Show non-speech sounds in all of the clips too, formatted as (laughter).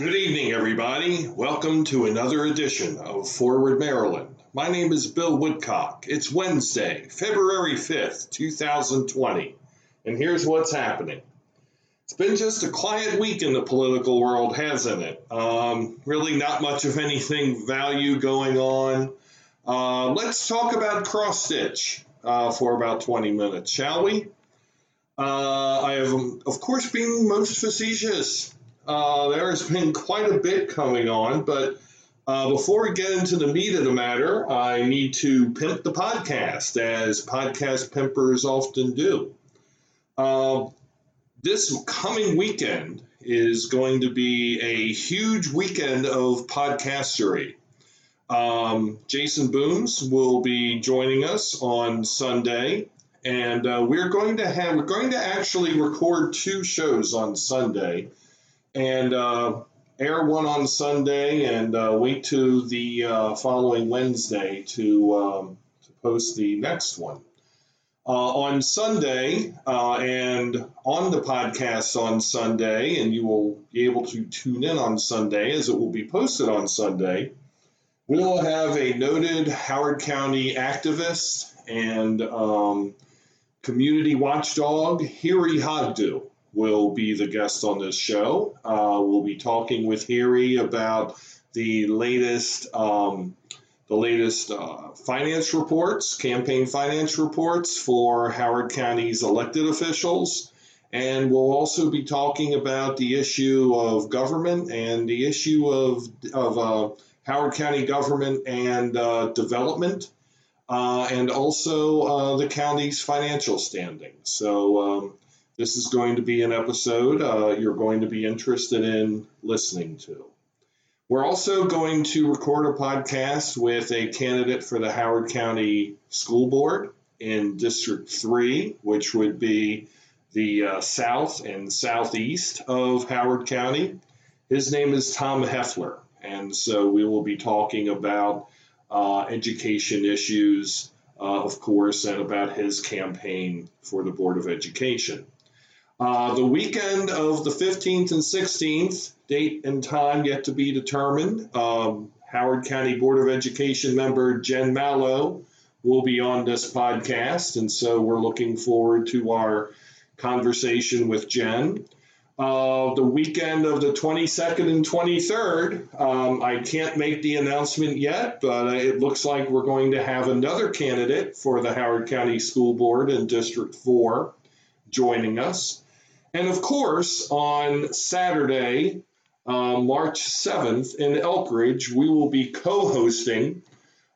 Good evening, everybody. Welcome to another edition of Forward Maryland. My name is Bill Woodcock. It's Wednesday, February 5th, 2020, and here's what's happening. It's been just a quiet week in the political world, hasn't it? Um, really, not much of anything value going on. Uh, let's talk about cross stitch uh, for about 20 minutes, shall we? Uh, I have, of course, been most facetious uh, there has been quite a bit coming on, but uh, before we get into the meat of the matter, I need to pimp the podcast, as podcast pimpers often do. Uh, this coming weekend is going to be a huge weekend of podcastery. Um, Jason Booms will be joining us on Sunday, and uh, we're going to have we're going to actually record two shows on Sunday and uh, air one on Sunday and uh, wait to the uh, following Wednesday to, um, to post the next one. Uh, on Sunday uh, and on the podcast on Sunday, and you will be able to tune in on Sunday as it will be posted on Sunday. We will have a noted Howard County activist and um, community watchdog, Hiruy Hadgu will be the guest on this show. Uh, we'll be talking with Hiruy about the latest um, the latest uh, finance reports, campaign finance reports for Howard County's elected officials. And we'll also be talking about the issue of government and the issue of, of uh, Howard County government and uh, development, uh, and also uh, the county's financial standing. So, um, this is going to be an episode uh, you're going to be interested in listening to. We're also going to record a podcast with a candidate for the Howard County School Board in District 3, which would be the uh, south and southeast of Howard County. His name is Tom Heffler, and so we will be talking about uh, education issues, uh, of course, and about his campaign for the Board of Education. Uh, the weekend of the 15th and 16th, date and time yet to be determined. Um, Howard County Board of Education member Jen Mallo will be on this podcast, and so we're looking forward to our conversation with Jen. Uh, the weekend of the 22nd and 23rd, um, I can't make the announcement yet, but uh, it looks like we're going to have another candidate for the Howard County School Board in District 4 joining us. And of course, on Saturday, uh, March 7th in Elkridge, we will be co hosting,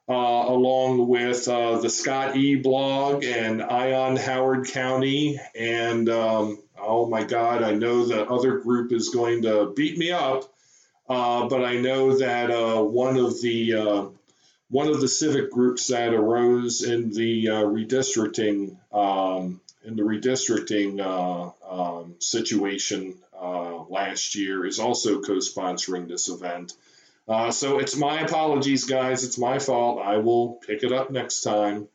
uh, along with uh, the Scott E blog and Ion Howard County. And um, oh my God, I know the other group is going to beat me up, uh, but I know that uh, one of the uh, one of the civic groups that arose in the redistricting um, in the redistricting um, situation uh, last year is also co-sponsoring this event. Uh, so it's my apologies, guys. It's my fault. I will pick it up next time.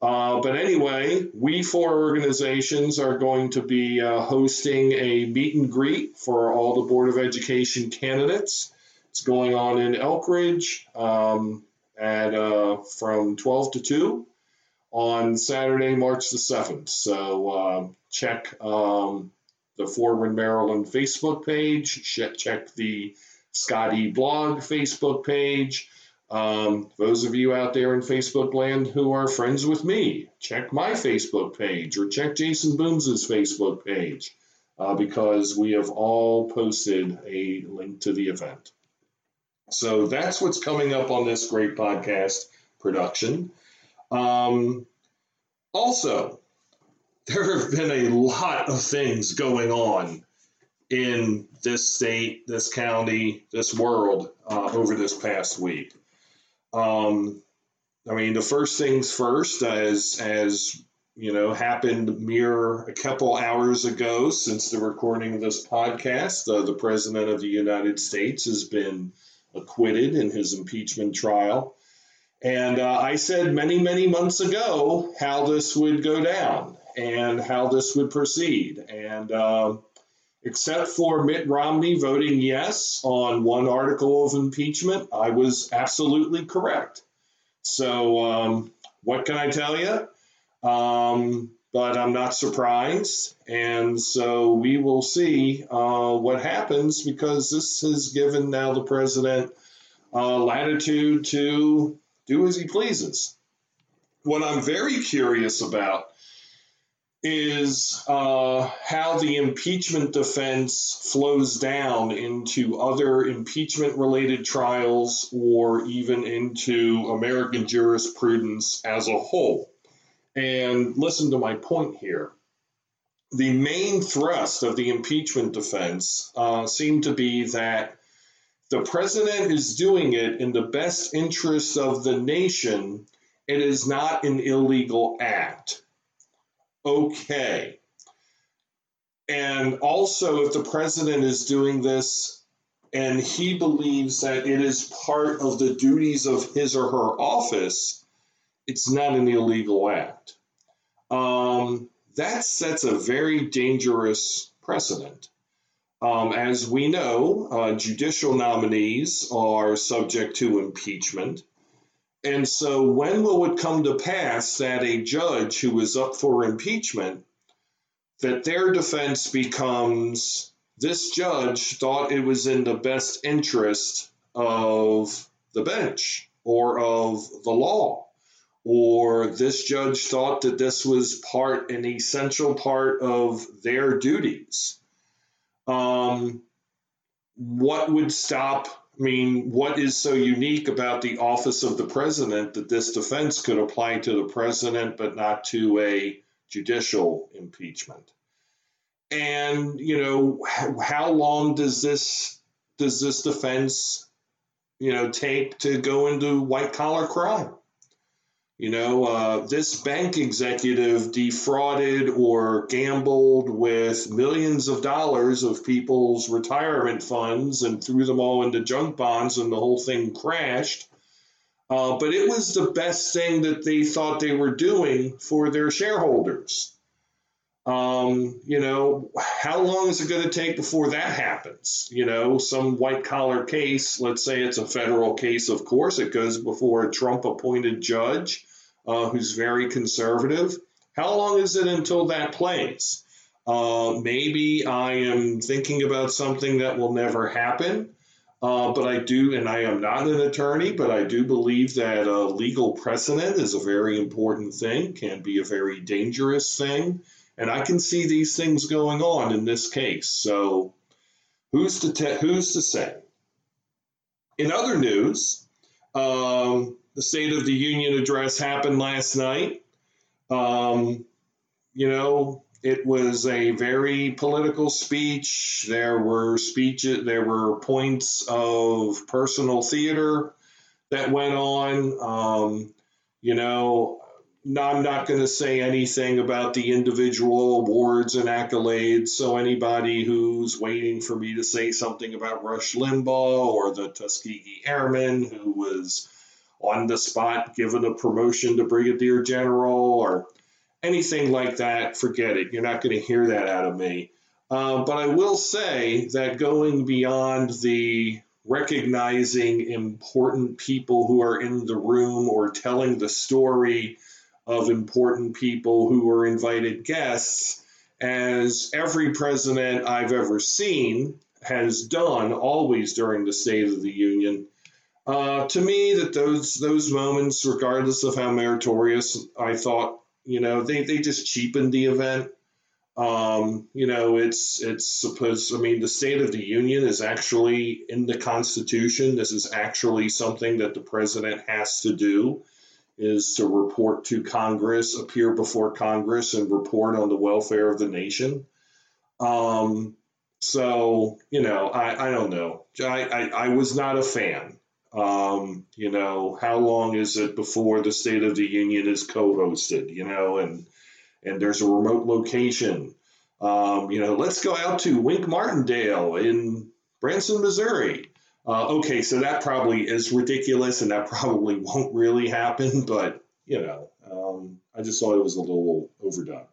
Uh, but anyway, we four organizations are going to be uh, hosting a meet and greet for all the Board of Education candidates. It's going on in Elkridge um, at uh, from 12 to 2 on Saturday, March the 7th. So uh, check um, the Forward Maryland Facebook page, check the Scotty blog Facebook page. Um, those of you out there in Facebook land who are friends with me, check my Facebook page or check Jason Booms' Facebook page uh, because we have all posted a link to the event. So that's what's coming up on this great podcast production. Um, also, there have been a lot of things going on in this state, this county, this world uh, over this past week. Um, I mean, the first things first, as as you know, happened mere a couple hours ago since the recording of this podcast. Uh, the president of the United States has been acquitted in his impeachment trial. And uh, I said many, many months ago how this would go down and how this would proceed. And uh, except for Mitt Romney voting yes on one article of impeachment, I was absolutely correct. So, um, what can I tell you? Um, but I'm not surprised. And so we will see uh, what happens because this has given now the president uh, latitude to do as he pleases. What I'm very curious about is uh, how the impeachment defense flows down into other impeachment related trials or even into American jurisprudence as a whole. And listen to my point here. The main thrust of the impeachment defense uh, seemed to be that the president is doing it in the best interest of the nation. It is not an illegal act. Okay. And also, if the president is doing this and he believes that it is part of the duties of his or her office, it's not an illegal act. Um, that sets a very dangerous precedent. Um, as we know, uh, judicial nominees are subject to impeachment. And so, when will it come to pass that a judge who is up for impeachment, that their defense becomes this judge thought it was in the best interest of the bench or of the law? or this judge thought that this was part an essential part of their duties um, what would stop i mean what is so unique about the office of the president that this defense could apply to the president but not to a judicial impeachment? And you know how long does this does this defense you know take to go into white collar crime you know, uh, this bank executive defrauded or gambled with millions of dollars of people's retirement funds and threw them all into junk bonds, and the whole thing crashed. Uh, but it was the best thing that they thought they were doing for their shareholders. Um, you know, how long is it going to take before that happens? You know, some white collar case, let's say it's a federal case, of course, it goes before a Trump appointed judge uh, who's very conservative. How long is it until that plays? Uh, maybe I am thinking about something that will never happen. Uh, but I do, and I am not an attorney, but I do believe that uh, legal precedent is a very important thing, can be a very dangerous thing. And I can see these things going on in this case. So who's to, te- who's to say? In other news, um, the State of the Union address happened last night. Um, you know, it was a very political speech. There were speeches, there were points of personal theater that went on. Um, you know, I'm not going to say anything about the individual awards and accolades. So, anybody who's waiting for me to say something about Rush Limbaugh or the Tuskegee Airmen, who was on the spot given a promotion to brigadier general or anything like that, forget it. You're not going to hear that out of me. Uh, but I will say that going beyond the recognizing important people who are in the room or telling the story of important people who were invited guests, as every president I've ever seen has done always during the State of the Union, uh, to me, that those those moments, regardless of how meritorious, I thought, you know, they, they just cheapened the event. Um, you know, it's it's supposed. I mean, the State of the Union is actually in the Constitution. This is actually something that the president has to do, is to report to Congress, appear before Congress, and report on the welfare of the nation. Um, so you know, I, I don't know. I, I, I was not a fan. Um, you know, how long is it before the State of the Union is co-hosted? You know, and and there's a remote location. Um, you know, let's go out to Wink Martindale in Branson, Missouri. Uh, okay, so that probably is ridiculous, and that (laughs) probably won't really happen. But you know, um, I just thought it was a little overdone.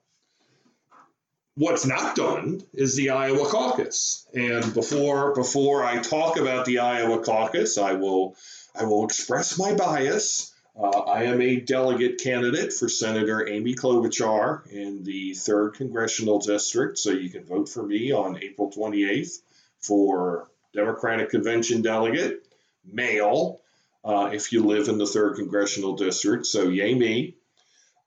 what's not done is the Iowa caucus. And before before I talk about the Iowa caucus, I will I will express my bias. Uh, I am a delegate candidate for Senator Amy Klobuchar in the 3rd Congressional District, so you can vote for me on April 28th for Democratic Convention delegate, male, uh, if you live in the 3rd Congressional District, so yay me.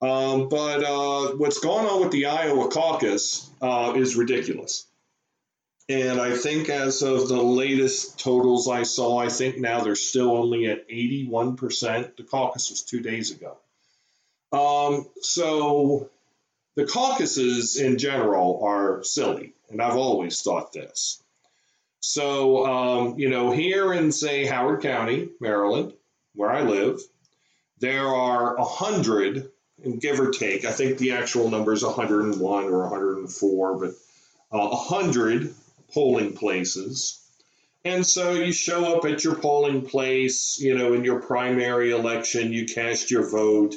Um, but uh, what's going on with the Iowa caucus uh, is ridiculous. And I think as of the latest totals I saw, I think now they're still only at 81%. The caucus was two days ago. Um, so the caucuses in general are silly, and I've always thought this. So, um, you know, here in, say, Howard County, Maryland, where I live, there are 100 and give or take, I think the actual number is 101 or 104, but uh, 100 polling places. And so you show up at your polling place, you know, in your primary election, you cast your vote,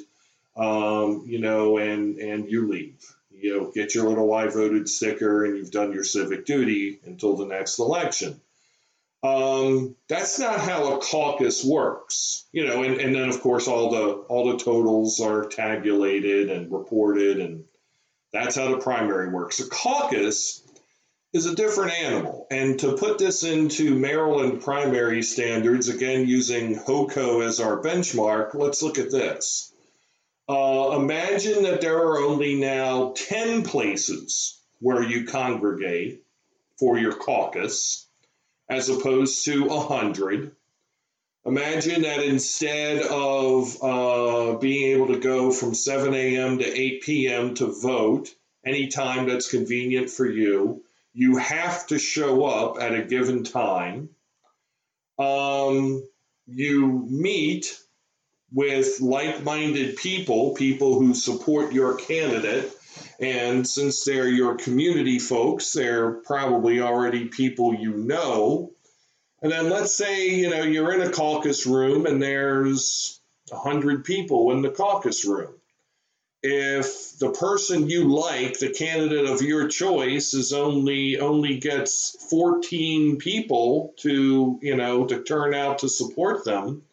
um, you know, and, and you leave. You know, get your little I voted sticker and you've done your civic duty until the next election. Um, that's not how a caucus works, you know. And, and then of course all the all the totals are tabulated and reported, and that's how the primary works. A caucus is a different animal. And to put this into Maryland primary standards, again using HOCO as our benchmark, let's look at this. Uh, imagine that there are only now 10 places where you congregate for your caucus as opposed to 100. Imagine that instead of uh, being able to go from 7 a.m. to 8 p.m. to vote anytime that's convenient for you, you have to show up at a given time. Um, you meet with like minded people, people who support your candidate, and since they're your community folks, they're probably already people you know. And then let's say, you know, you're in a caucus room and there's 100 people in the caucus room. If the person you like, the candidate of your choice, is only only gets 14 people to, you know, to turn out to support them,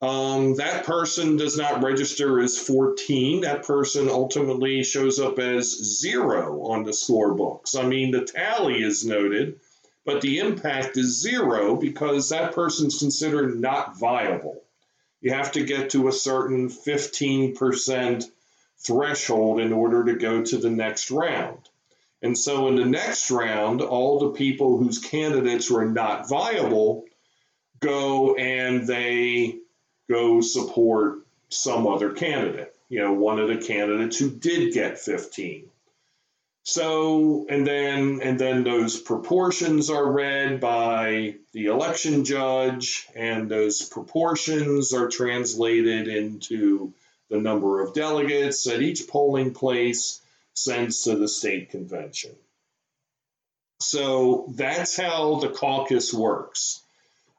um, that person does not register as 14. That person ultimately shows up as zero on the scorebooks. I mean, the tally is noted, but the impact is zero because that person's considered not viable. You have to get to a certain 15% threshold in order to go to the next round. And so in the next round, all the people whose candidates were not viable go and they go support some other candidate, you know, one of the candidates who did get 15. So, and then and then those proportions are read by the election judge, and those proportions are translated into the number of delegates that each polling place sends to the state convention. So that's how the caucus works.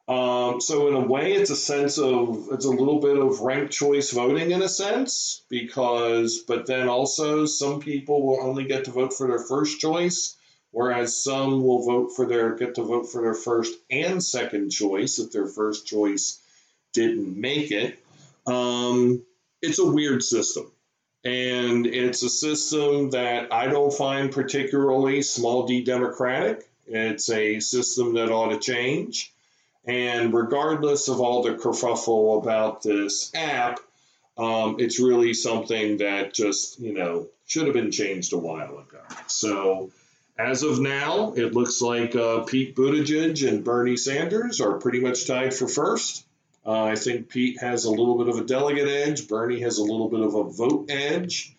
Um, so in a way, it's a sense of it's a little bit of ranked choice voting in a sense because, but then also some people will only get to vote for their first choice, whereas some will vote for their get to vote for their first and second choice if their first choice didn't make it. Um, it's a weird system. And it's a system that I don't find particularly small d democratic. It's a system that ought to change. And regardless of all the kerfuffle about this app, um, it's really something that just, you know, should have been changed a while ago. So as of now, it looks like uh, Pete Buttigieg and Bernie Sanders are pretty much tied for first. Uh, I think Pete has a little bit of a delegate edge. Bernie has a little bit of a vote edge.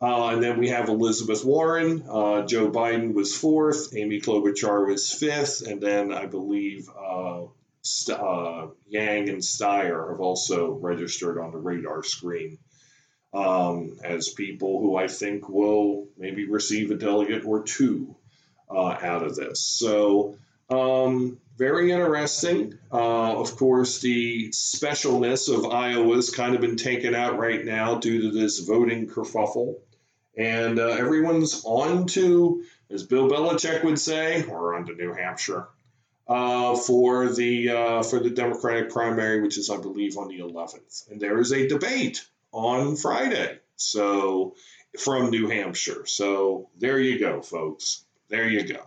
Uh, and then we have Elizabeth Warren. Uh, Joe Biden was fourth. Amy Klobuchar was fifth. And then I believe uh, uh, Yang and Steyer have also registered on the radar screen um, as people who I think will maybe receive a delegate or two uh, out of this. So, um, very interesting. Uh, of course, the specialness of Iowa has kind of been taken out right now due to this voting kerfuffle. and uh, everyone's on to, as Bill Belichick would say, or on to New Hampshire uh, for the uh, for the Democratic primary, which is, I believe, on the 11th. And there is a debate on Friday, so from New Hampshire. So there you go, folks. There you go.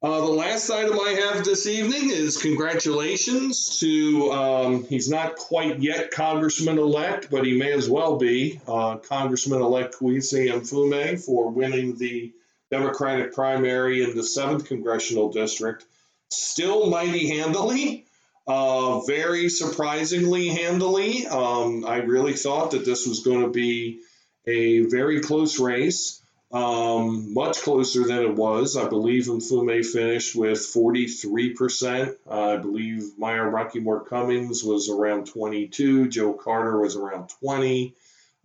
Uh, the last item I have this evening is congratulations to, um, he's not quite yet Congressman elect, but he may as well be, uh, Congressman elect Kweisi Mfume for winning the Democratic primary in the 7th Congressional District still mighty handily. Uh, very surprisingly handily. Um, I really thought that this was going to be a very close race, um, much closer than it was. I believe Mfume finished with 43%. Uh, I believe Maya Rockeymoore Cummings was around 22. Jill Carter was around 20.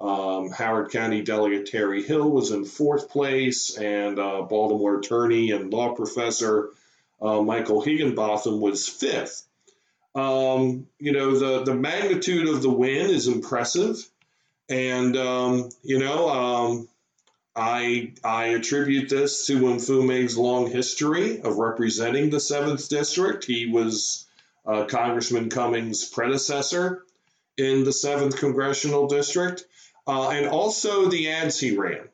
Um, Howard County Delegate Terri Hill was in fourth place, and uh, Baltimore attorney and law professor uh, Michael Higginbotham was fifth. Um, you know, the, the magnitude of the win is impressive. And, um, you know, um, I, I attribute this to Mfume's long history of representing the 7th District. He was uh, Congressman Cummings' predecessor in the 7th Congressional District, uh, and also the ads he ran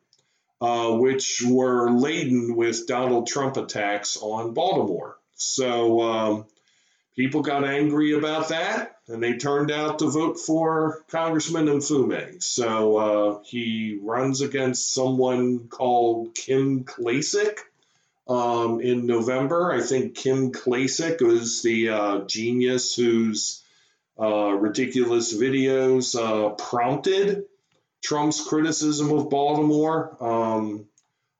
uh, which were laden with Donald Trump attacks on Baltimore. So um, people got angry about that, and they turned out to vote for Congressman Mfume. So uh, he runs against someone called Kim Klacik. Um, in November, I think Kim Klacik was the uh, genius whose uh, ridiculous videos uh, prompted Trump's criticism of Baltimore. Um,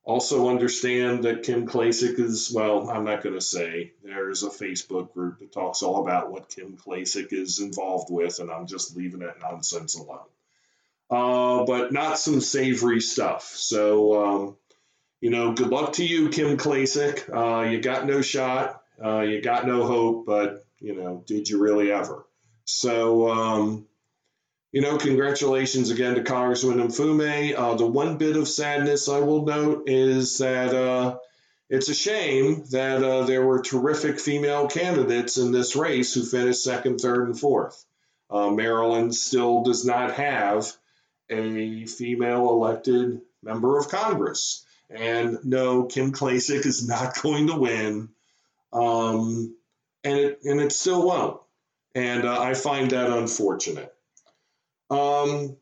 also understand that Kim Klacik is, well, I'm not going to say. There's a Facebook group that talks all about what Kim Klacik is involved with, and I'm just leaving that nonsense alone. Uh, but not some savory stuff. So, um, you know, good luck to you, Kim Klacik. Uh, you got no shot. Uh, you got no hope, but, you know, did you really ever? So, um, you know, congratulations again to Congressman Mfume. Uh, the one bit of sadness I will note is that uh, it's a shame that uh, there were terrific female candidates in this race who finished second, third, and fourth. Uh, Maryland still does not have a female elected member of Congress. And no, Kim Klacik is not (laughs) going to win. Um, and, it, and it still won't. And uh, I find that unfortunate. Um,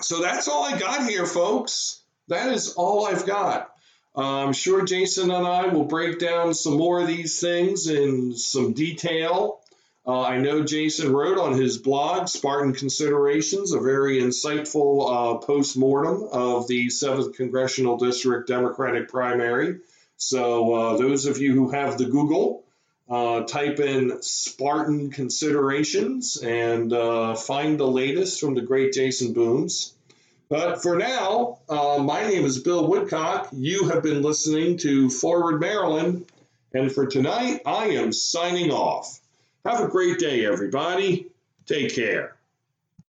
so that's all I got here, folks. That is all I've got. I'm sure Jason and I will break down some more of these things in some detail. Uh, I know Jason wrote on his blog, Spartan Considerations, a very insightful uh, post mortem of the 7th Congressional District Democratic primary. So, uh, those of you who have the Google, uh, type in Spartan considerations and uh, find the latest from the great Jason Booms. But for now, uh, my name is Bill Woodcock. You have been listening to Forward Maryland. And for tonight, I am signing off. Have a great day, everybody. Take care.